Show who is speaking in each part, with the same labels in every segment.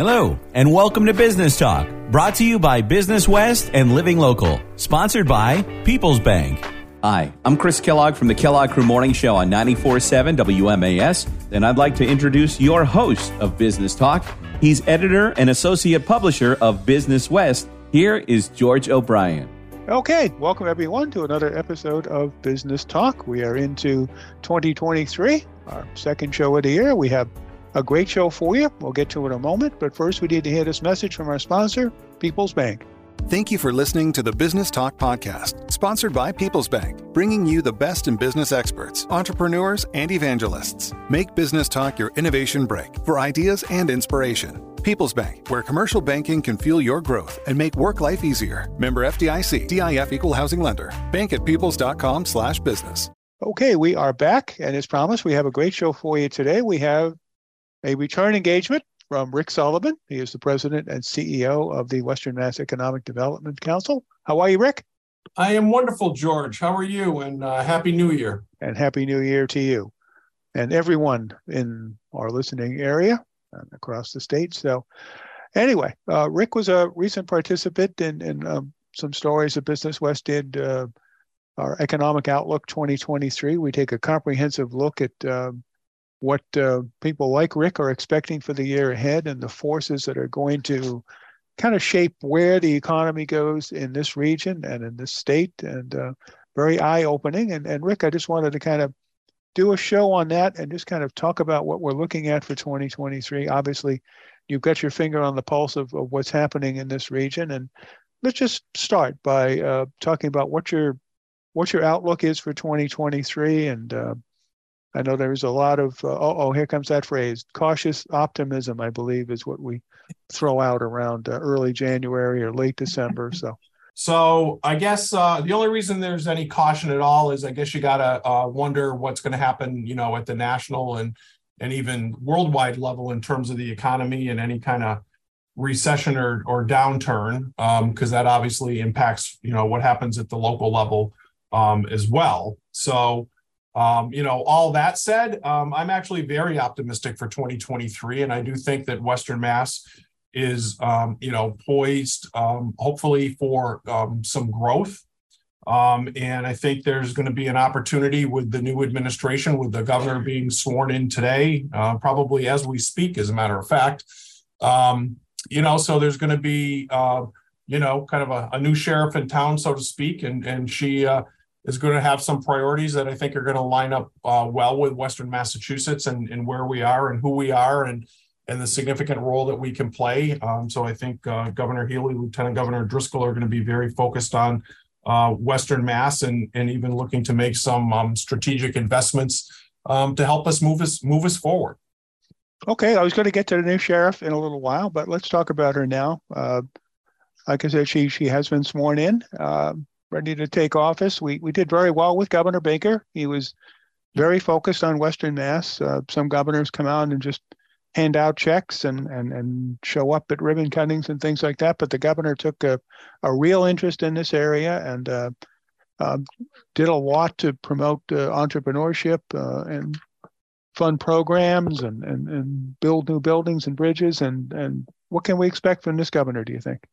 Speaker 1: Hello, and welcome to Business Talk, brought to you by Business West and Living Local, sponsored by People's Bank. Hi, I'm Chris Kellogg from the Kellogg Crew Morning Show on 94.7 WMAS, and I'd like to introduce your host of Business Talk. He's editor and associate publisher of Business West. Here is George O'Brien.
Speaker 2: Okay, welcome everyone to another episode of Business Talk. We are into 2023, our second show of the year. We have a great show for you. We'll get to it in a moment, but first we need to hear this message from our sponsor, People's Bank.
Speaker 3: Thank you for listening to the Business Talk Podcast, sponsored by People's Bank, bringing you the best in business experts, entrepreneurs, and evangelists. Make Business Talk your innovation break for ideas and inspiration. People's Bank, where commercial banking can fuel your growth and make work life easier. Member FDIC, DIF equal housing lender. Bank at peoples.com slash business.
Speaker 2: Okay, we are back, and as promised, we have a great show for you today. We have a return engagement from Rick Sullivan. He is the president and CEO of the Western Mass Economic Development Council. How are you, Rick?
Speaker 4: I am wonderful, George. How are you? And uh, Happy New Year.
Speaker 2: And Happy New Year to you and everyone in our listening area and across the state. So, anyway, uh, Rick was a recent participant in, in um, some stories that Business West did. Uh, our Economic Outlook 2023. We take a comprehensive look at um, what uh, people like Rick are expecting for the year ahead and the forces that are going to kind of shape where the economy goes in this region and in this state and uh, very eye-opening. And, and rick i just wanted to kind of do a show on that and just kind of talk about what we're looking at for 2023 obviously you've got your finger on the pulse of, of what's happening in this region. And let's just start by uh, talking about what your what your outlook is for 2023 and uh, I know there's a lot of, uh, oh, oh, here comes that phrase. Cautious optimism, I believe, is what we throw out around uh, early January or late December. So,
Speaker 4: so I guess uh, the only reason there's any caution at all is I guess you got to uh, wonder what's going to happen, you know, at the national and and even worldwide level in terms of the economy and any kind of recession or, or downturn, because um, that obviously impacts, you know, what happens at the local level um, as well. So, um, you know, all that said, um, I'm actually very optimistic for 2023, and I do think that Western Mass is, um, you know, poised, um, hopefully for um, some growth. Um, and I think there's going to be an opportunity with the new administration, with the governor being sworn in today, uh, probably as we speak, as a matter of fact. you know, so there's going to be, uh, you know, kind of a, a, new sheriff in town, so to speak, and and she. Uh, is going to have some priorities that I think are going to line up uh, well with Western Massachusetts and, and where we are and who we are and and the significant role that we can play. Um, so I think uh, Governor Healey, Lieutenant Governor Driscoll are going to be very focused on uh, Western Mass and and even looking to make some um, strategic investments um, to help us move us move us forward.
Speaker 2: Okay, I was going to get to the new sheriff in a little while, but let's talk about her now. Uh, like I said, she she has been sworn in. Um, ready to take office. We we did very well with Governor Baker. He was very focused on Western Mass. Uh, some governors come out and just hand out checks and, and, and show up at ribbon cuttings and things like that. But the governor took a, a real interest in this area and uh, uh, did a lot to promote uh, entrepreneurship uh, and fund programs and, and, and build new buildings and bridges. And, and what can we expect from this governor, do you think?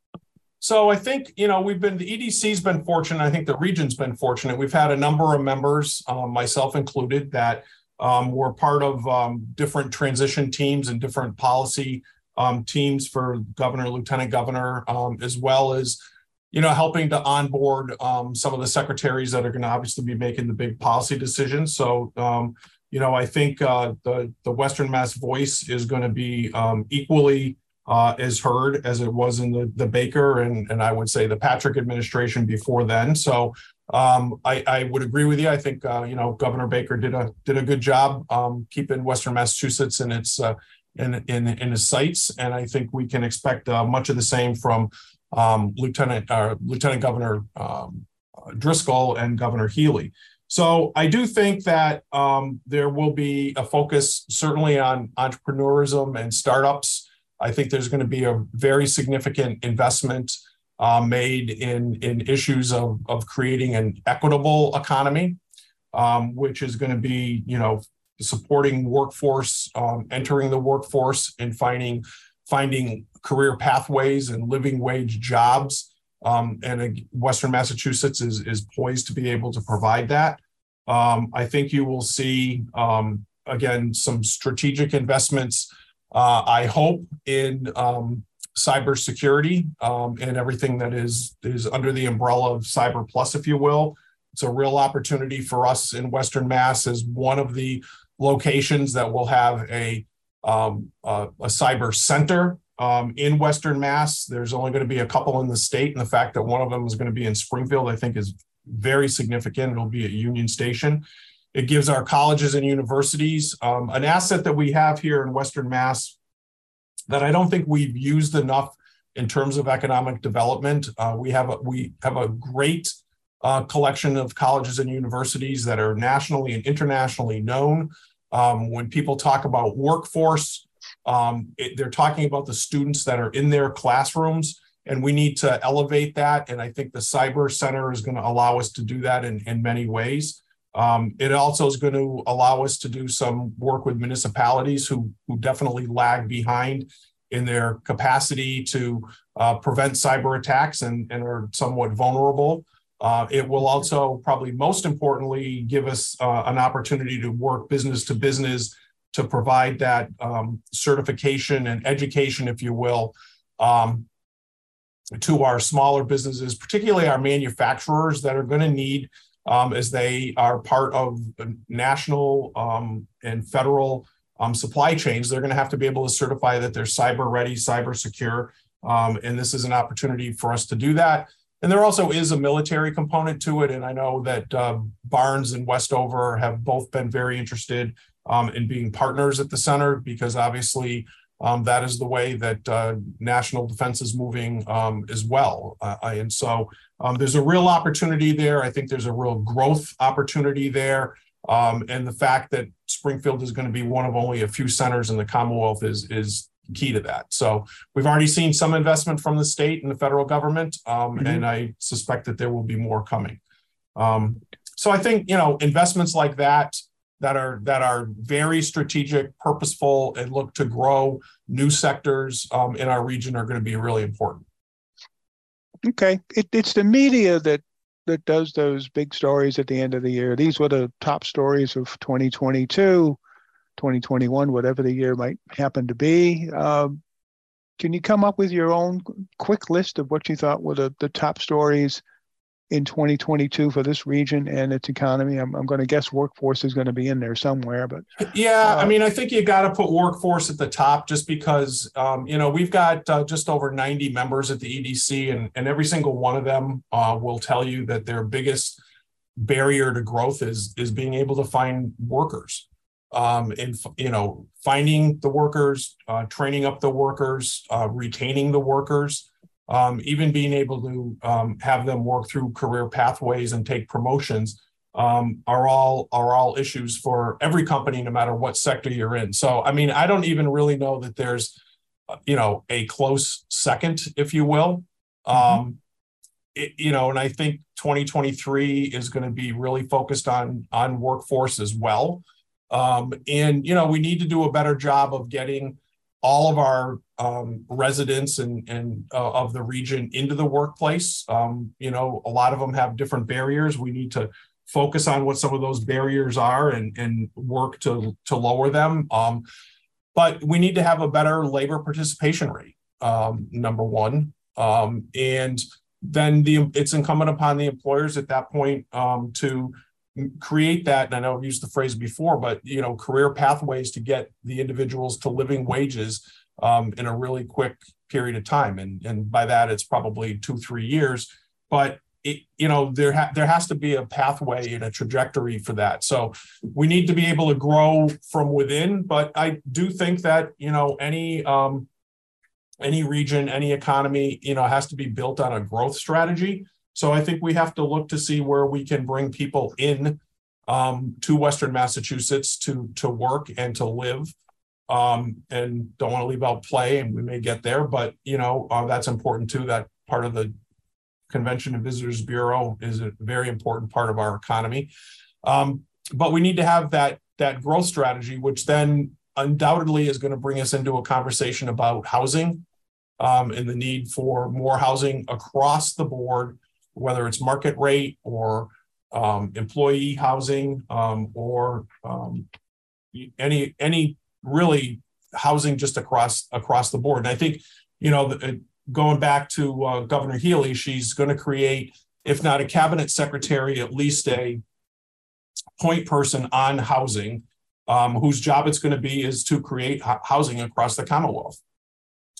Speaker 4: So I think you know we've been the EDC's been fortunate. I think the region's been fortunate. We've had a number of members, um, myself included, that um, were part of um, different transition teams and different policy um, teams for governor, lieutenant governor, um, as well as you know helping to onboard um, some of the secretaries that are going to obviously be making the big policy decisions. So you know I think uh, the the Western Mass voice is going to be equally uh, is heard as it was in the, the Baker and, and I would say the Patrick administration before then. So um, I, I, would agree with you. I think uh, you know Governor Baker did a did a good job um, keeping Western Massachusetts in its uh, in, in in his sights, and I think we can expect uh, much of the same from um, Lieutenant uh, Lieutenant Governor um, Driscoll and Governor Healey. So I do think that um, there will be a focus certainly on entrepreneurism and startups. I think there's going to be a very significant investment uh, made in, in issues of, of creating an equitable economy, um, which is going to be, you know, supporting workforce, um, entering the workforce and finding finding career pathways and living wage jobs. Um, and Western Massachusetts is, is poised to be able to provide that. Um, I think you will see, um, again, some strategic investments, uh, I hope, in um, cybersecurity um, and everything that is, is under the umbrella of Cyber Plus, if you will. It's a real opportunity for us in Western Mass as one of the locations that will have a, um, a, a cyber center um, in Western Mass. There's only going to be a couple in the state, and the fact that one of them is going to be in Springfield, I think, is very significant. It'll be at Union Station. It gives our colleges and universities um, an asset that we have here in Western Mass that I don't think we've used enough in terms of economic development. Uh, we have a, we have a great uh, collection of colleges and universities that are nationally and internationally known. Um, when people talk about workforce, um, it, they're talking about the students that are in their classrooms, and we need to elevate that. And I think the Cyber Center is going to allow us to do that in, in many ways. Um, it also is going to allow us to do some work with municipalities who, who definitely lag behind in their capacity to uh, prevent cyber attacks and, and are somewhat vulnerable. Uh, it will also, probably most importantly, give us uh, an opportunity to work business to business to provide that um, certification and education, if you will, um, to our smaller businesses, particularly our manufacturers that are going to need, um, as they are part of national um, and federal um, supply chains, they're going to have to be able to certify that they're cyber ready, cyber secure. Um, and this is an opportunity for us to do that. And there also is a military component to it. And I know that uh, Barnes and Westover have both been very interested um, in being partners at the center because obviously um, that is the way that uh, national defense is moving um, as well. Uh, and so um, there's a real opportunity there. I think there's a real growth opportunity there. Um, and the fact that Springfield is going to be one of only a few centers in the Commonwealth is, is key to that. So we've already seen some investment from the state and the federal government, um, mm-hmm. and I suspect that there will be more coming. Um, so I think you know investments like that that are that are very strategic, purposeful, and look to grow new sectors um, in our region are going to be really important.
Speaker 2: Okay, it, it's the media that that does those big stories at the end of the year. These were the top stories of 2022. 2021, whatever the year might happen to be. Um, can you come up with your own quick list of what you thought were the, the top stories in 2022 for this region and its economy? I'm, I'm going to guess workforce is going to be in there somewhere, but
Speaker 4: yeah, uh, I mean, I think you got to put workforce at the top just because um, you know we've got uh, just over 90 members at the EDC, and and every single one of them uh, will tell you that their biggest barrier to growth is is being able to find workers um, in you know finding the workers, uh, training up the workers, uh, retaining the workers, um, even being able to um, have them work through career pathways and take promotions um, are all are all issues for every company, no matter what sector you're in. So, I mean, I don't even really know that there's uh, you know a close second, if you will. Mm-hmm. Um, it, you know, and I think 2023 is going to be really focused on on workforce as well. Um, and you know, we need to do a better job of getting all of our um, residents and, and uh, of the region into the workplace. Um, you know, a lot of them have different barriers. We need to focus on what some of those barriers are and, and work to, to lower them. Um, but we need to have a better labor participation rate, um, number one. Um, and then the it's incumbent upon the employers at that point um, to create that and i know i've used the phrase before but you know career pathways to get the individuals to living wages um, in a really quick period of time. And and by that it's probably two three years. But it, you know there ha- there has to be a pathway and a trajectory for that. So we need to be able to grow from within. But i do think that you know any um, any region any economy you know has to be built on a growth strategy so I think we have to look to see where we can bring people in um, to Western Massachusetts to to work and to live. Um, and don't want to leave out play, and we may get there, but you know uh, that's important too. That part of the Convention and Visitors Bureau is a very important part of our economy. Um, but we need to have that that growth strategy, which then undoubtedly is going to bring us into a conversation about housing um, and the need for more housing across the board, whether it's market rate or um, employee housing um, or um, any any really housing just across across the board. And I think you know the, going back to uh, Governor Healey, she's going to create, if not a cabinet secretary, at least a point person on housing, um, whose job it's going to be is to create housing across the Commonwealth,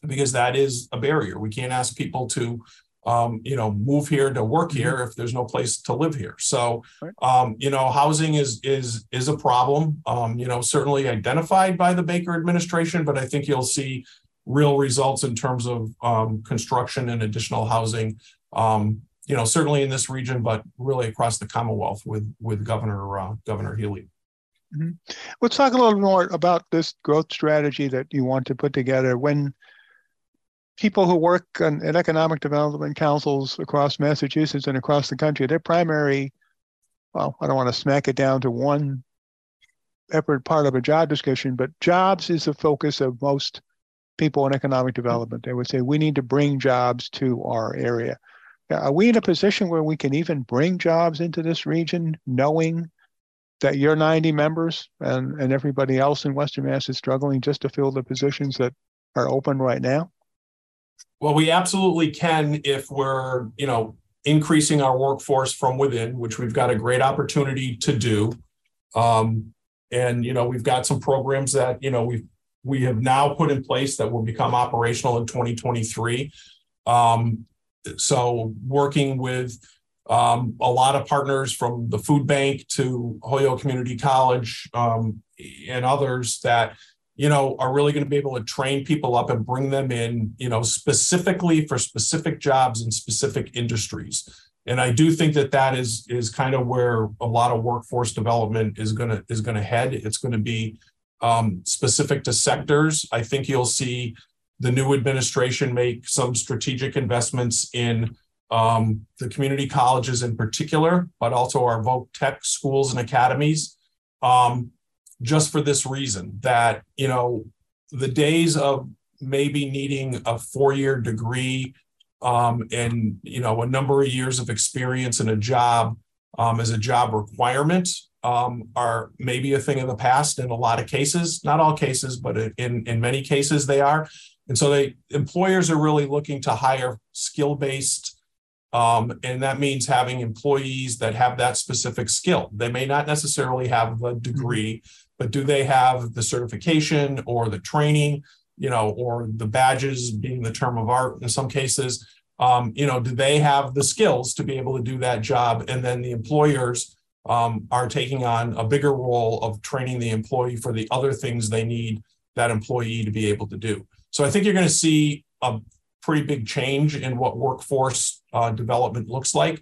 Speaker 4: because that is a barrier. We can't ask people to, um, you know, move here to work mm-hmm. here if there's no place to live here. So, um, you know, housing is is is a problem. Um, you know, certainly identified by the Baker administration, but I think you'll see real results in terms of um, construction and additional housing. Um, you know, certainly in this region, but really across the Commonwealth with with Governor uh, Governor Healey.
Speaker 2: Mm-hmm. Let's talk a little more about this growth strategy that you want to put together. When people who work in economic development councils across Massachusetts and across the country, their primary, well, I don't want to smack it down to one effort part of a job discussion, but jobs is the focus of most people in economic development. They would say, we need to bring jobs to our area. Are we in a position where we can even bring jobs into this region, knowing that your 90 members and, and everybody else in Western Mass is struggling just to fill the positions that are open right now?
Speaker 4: Well, we absolutely can if we're, you know, increasing our workforce from within, which we've got a great opportunity to do. Um, and you know, we've got some programs that you know we've we have now put in place that will become operational in 2023. Um, so working with um, a lot of partners from the food bank to Holyoke Community College um, and others that you know are really going to be able to train people up and bring them in you know specifically for specific jobs in specific industries. And i do think that that is is kind of where a lot of workforce development is going to is going to head. It's going to be um, specific to sectors. I think you'll see the new administration make some strategic investments in um, the community colleges in particular, but also our Voc Tech schools and academies, um, just for this reason that, you know, the days of maybe needing a four year degree um, and, you know, a number of years of experience in a job um, as a job requirement um, are maybe a thing of the past in a lot of cases, not all cases, but in, in many cases they are. And so they employers are really looking to hire skill based, um, and that means having employees that have that specific skill. They may not necessarily have a degree, but do they have the certification or the training, you know, or the badges being the term of art in some cases? Um, you know, do they have the skills to be able to do that job? And then the employers um, are taking on a bigger role of training the employee for the other things they need that employee to be able to do. So I think you're going to see a pretty big change in what workforce uh, development looks like.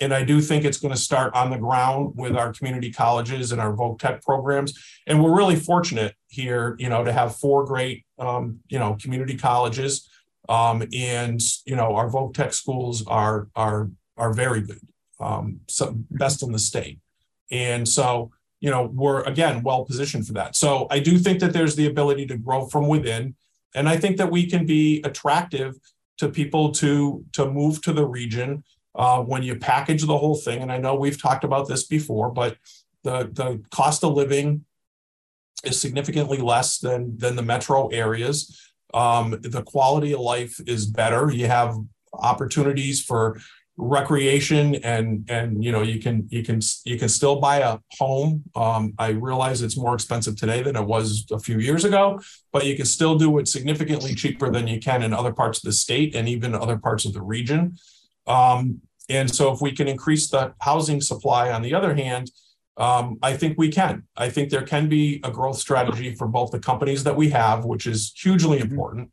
Speaker 4: And I do think it's going to start on the ground with our community colleges and our Voc Tech programs. And we're really fortunate here, you know, to have four great, um, you know, community colleges. Um, and, you know, our Voc Tech schools are, are, are very good um, best in the state. And so, you know, we're again well positioned for that. So I do think that there's the ability to grow from within. And I think that we can be attractive to people to to move to the region uh, when you package the whole thing. And I know we've talked about this before, but the the cost of living is significantly less than than the metro areas. Um, the quality of life is better. You have opportunities for recreation and and you know you can you can you can still buy a home um, i realize it's more expensive today than it was a few years ago but you can still do it significantly cheaper than you can in other parts of the state and even other parts of the region um, and so if we can increase the housing supply on the other hand um, i think we can i think there can be a growth strategy for both the companies that we have which is hugely mm-hmm. important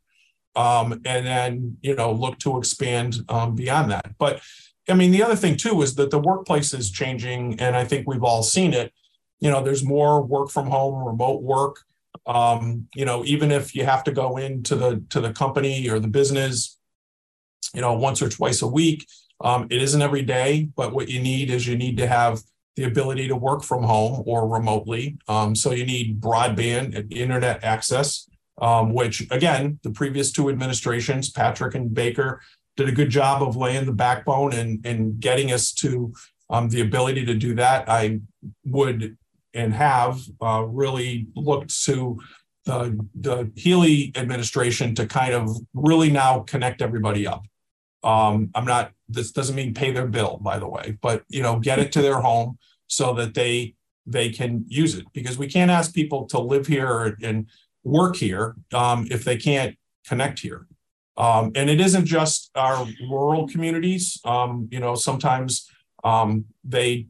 Speaker 4: um, and then you know look to expand um, beyond that. But I mean, the other thing too is that the workplace is changing, and I think we've all seen it. You know, there's more work from home, remote work. Um, you know, even if you have to go into the to the company or the business, you know, once or twice a week, um, it isn't every day. But what you need is you need to have the ability to work from home or remotely. Um, so you need broadband and internet access, um, which again, the previous two administrations, Patrick and Baker, did a good job of laying the backbone and, and getting us to um, the ability to do that. I would and have uh, really looked to the, the Healey administration to kind of really now connect everybody up. Um, I'm not, this doesn't mean pay their bill, by the way, but, you know, get it to their home so that they, they can use it because we can't ask people to live here and work here um, if they can't connect here. Um, and it isn't just our rural communities. Um, you know, sometimes um, they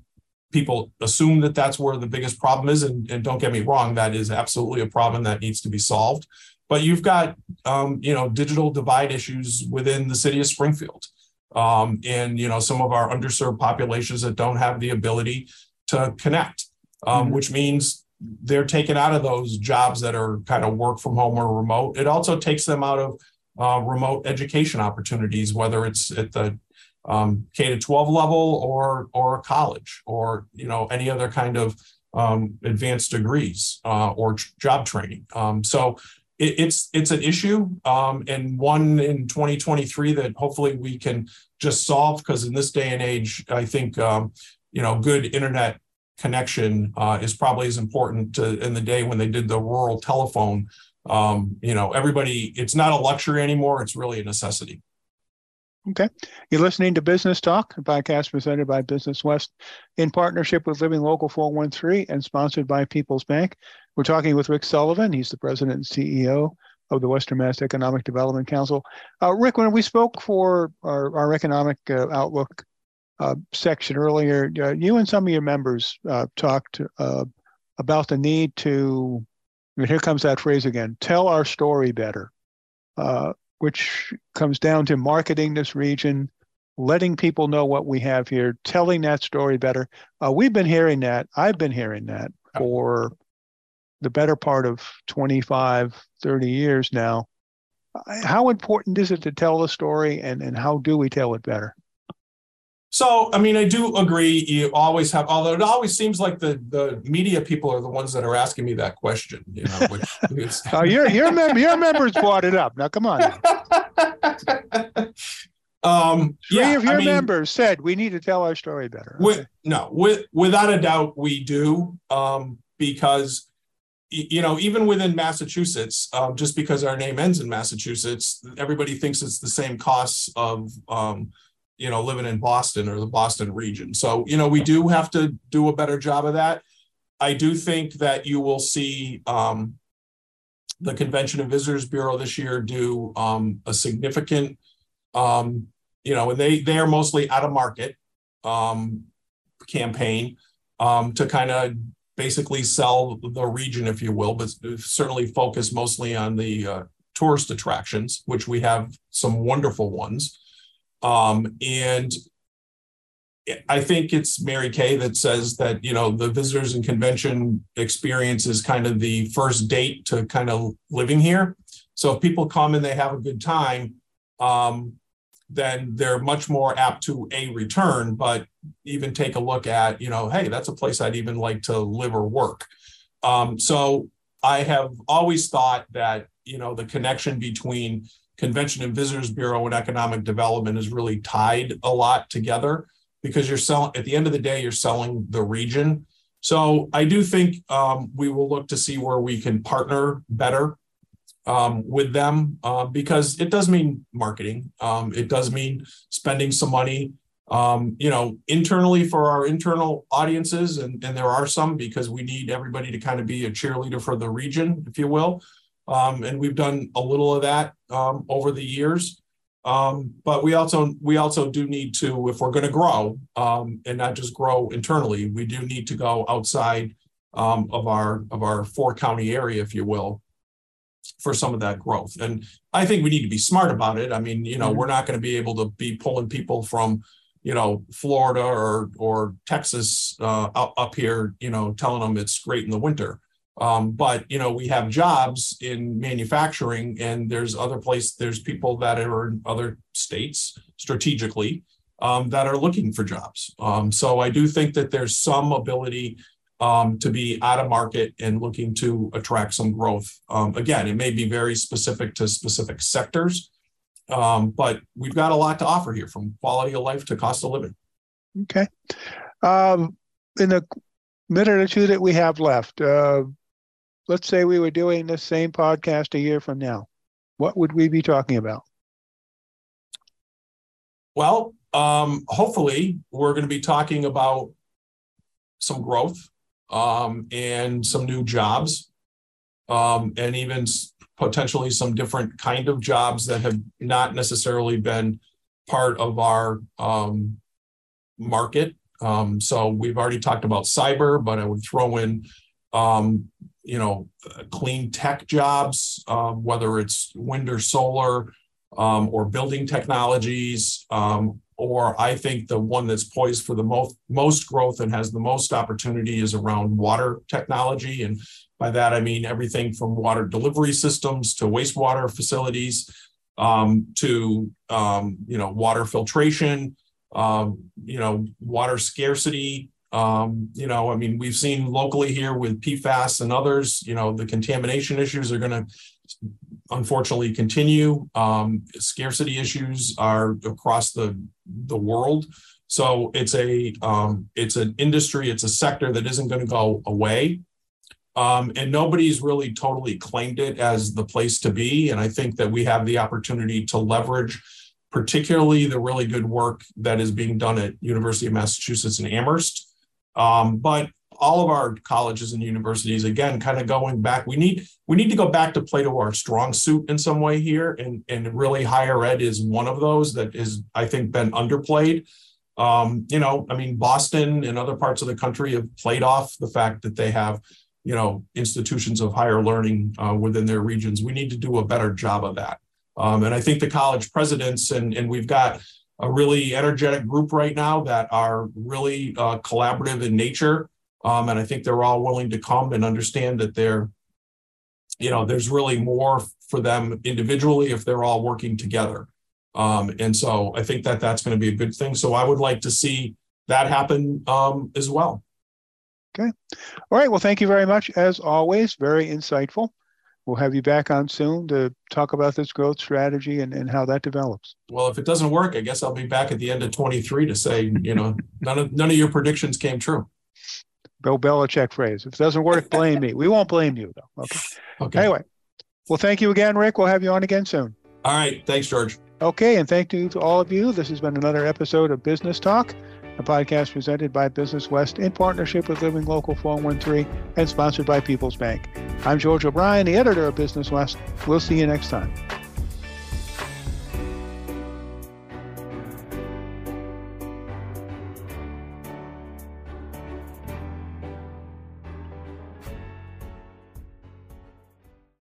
Speaker 4: people assume that that's where the biggest problem is, and, and, don't get me wrong, that is absolutely a problem that needs to be solved. But you've got um, you know digital divide issues within the city of Springfield, um, and you know some of our underserved populations that don't have the ability to connect, um, mm-hmm. which means they're taken out of those jobs that are kind of work from home or remote. It also takes them out of uh, remote education opportunities, whether it's at the um, K to 12 level or or college or you know any other kind of um, advanced degrees uh, or job training. Um, so it, it's it's an issue um, and one in 2023 that hopefully we can just solve because in this day and age, I think um, you know good internet connection uh, is probably as important to, in the day when they did the rural telephone um, you know, everybody, it's not a luxury anymore. It's really a necessity.
Speaker 2: Okay. You're listening to Business Talk, a podcast presented by Business West in partnership with Living Local 413 and sponsored by People's Bank. We're talking with Rick Sullivan. He's the president and CEO of the Western Mass Economic Development Council. Uh, Rick, when we spoke for our, our economic uh, outlook uh, section earlier, uh, you and some of your members uh, talked uh, about the need to and here comes that phrase again tell our story better, uh, which comes down to marketing this region, letting people know what we have here, telling that story better. Uh, we've been hearing that. I've been hearing that for the better part of 25, 30 years now. How important is it to tell the story and, and how do we tell it better?
Speaker 4: So, I mean, I do agree. You always have, although it always seems like the the media people are the ones that are asking me that question. You know, which
Speaker 2: is... oh, your your member your members brought it up. Now, come on. um, Three yeah, of your I mean, members said we need to tell our story better.
Speaker 4: Okay. With, no, with without a doubt, we do. Um, because you know, even within Massachusetts, um, just because our name ends in Massachusetts, everybody thinks it's the same costs of um, you know, living in Boston or the Boston region. So, you know, we do have to do a better job of that. I do think that you will see um, the Convention and Visitors Bureau this year do um, a significant, um, you know, and they they are mostly out of market um, campaign to kind of basically sell the region, if you will, but certainly focus mostly on the uh, tourist attractions, which we have some wonderful ones. Um, and I think it's Mary Kay that says that, you know, the visitors and convention experience is kind of the first date to kind of living here. So if people come and they have a good time, um, then they're much more apt to a return, but even take a look at, you know, hey, that's a place I'd even like to live or work. Um, so I have always thought that, you know, the connection between Convention and Visitors Bureau and economic development is really tied a lot together because you're selling at the end of the day, you're selling the region. So I do think um, we will look to see where we can partner better um, with them uh, because it does mean marketing. Um, it does mean spending some money, um, you know, internally for our internal audiences. And, and there are some because we need everybody to kind of be a cheerleader for the region, if you will. Um, and we've done a little of that um, over the years. Um, but we also we also do need to, if we're going to grow and not just grow internally, we do need to go outside of our of our four county area, if you will, for some of that growth. And I think we need to be smart about it. I mean, you know, mm-hmm. we're not going to be able to be pulling people from you know Florida or or Texas uh, up, up here, you know, telling them it's great in the winter. Um, but you know, we have jobs in manufacturing, and there's other place. There's people that are in other states strategically um, that are looking for jobs. Um, so I do think that there's some ability um, to be out of market and looking to attract some growth. Um, again, it may be very specific to specific sectors, um, but we've got a lot to offer here from quality of life to cost of living.
Speaker 2: Okay. Um, in the minute or two that we have left, uh, let's say we were doing this same podcast a year from now. What would we be talking about?
Speaker 4: Well, um, hopefully, we're going to be talking about some growth um, and some new jobs, um, and even potentially some different kind of jobs that have not necessarily been part of our um, market. Um, so we've already talked about cyber, but I would throw in, um, you know, clean tech jobs, um, whether it's wind or solar, or building technologies, or I think the one that's poised for the most most growth and has the most opportunity is around water technology. And by that I mean everything from water delivery systems to wastewater facilities um, to um, you know water filtration, um, you know water scarcity. Um, you know, I mean, we've seen locally here with PFAS and others. You know, the contamination issues are going to unfortunately continue. Um, scarcity issues are across the the world. So it's a um, it's an industry, it's a sector that isn't going to go away. Um, and nobody's really totally claimed it as the place to be. And I think that we have the opportunity to leverage, particularly the really good work that is being done at University of Massachusetts in Amherst. Um, but all of our colleges and universities again kind of going back we need we need to go back to play to our strong suit in some way here and and really higher ed is one of those that is i think been underplayed. Um, you know i mean boston and other parts of the country have played off the fact that they have you know institutions of higher learning uh, within their regions. We need to do a better job of that. Um, and i think the college presidents and and we've got a really energetic group right now that are really uh, collaborative in nature um, and I think they're all willing to come and understand that they're, you know, there's really more for them individually if they're all working together. Um, and so I think that that's going to be a good thing. So I would like to see that happen um, as well.
Speaker 2: Okay. All right. Well, thank you very much. As always, very insightful. We'll have you back on soon to talk about this growth strategy and, and how that develops.
Speaker 4: Well, if it doesn't work, I guess I'll be back at the end of 23 to say, you know, none of none of your predictions came true.
Speaker 2: Bill Belichick phrase. If it doesn't work, blame me. We won't blame you though. Okay. okay. Anyway, well, thank you again, Rick. We'll have you on again soon.
Speaker 4: All right. Thanks, George.
Speaker 2: Okay, and thank you to all of you. This has been another episode of Business Talk, a podcast presented by Business West in partnership with Living Local 413 and sponsored by People's Bank. I'm George O'Brien, the editor of Business West. We'll see you next time.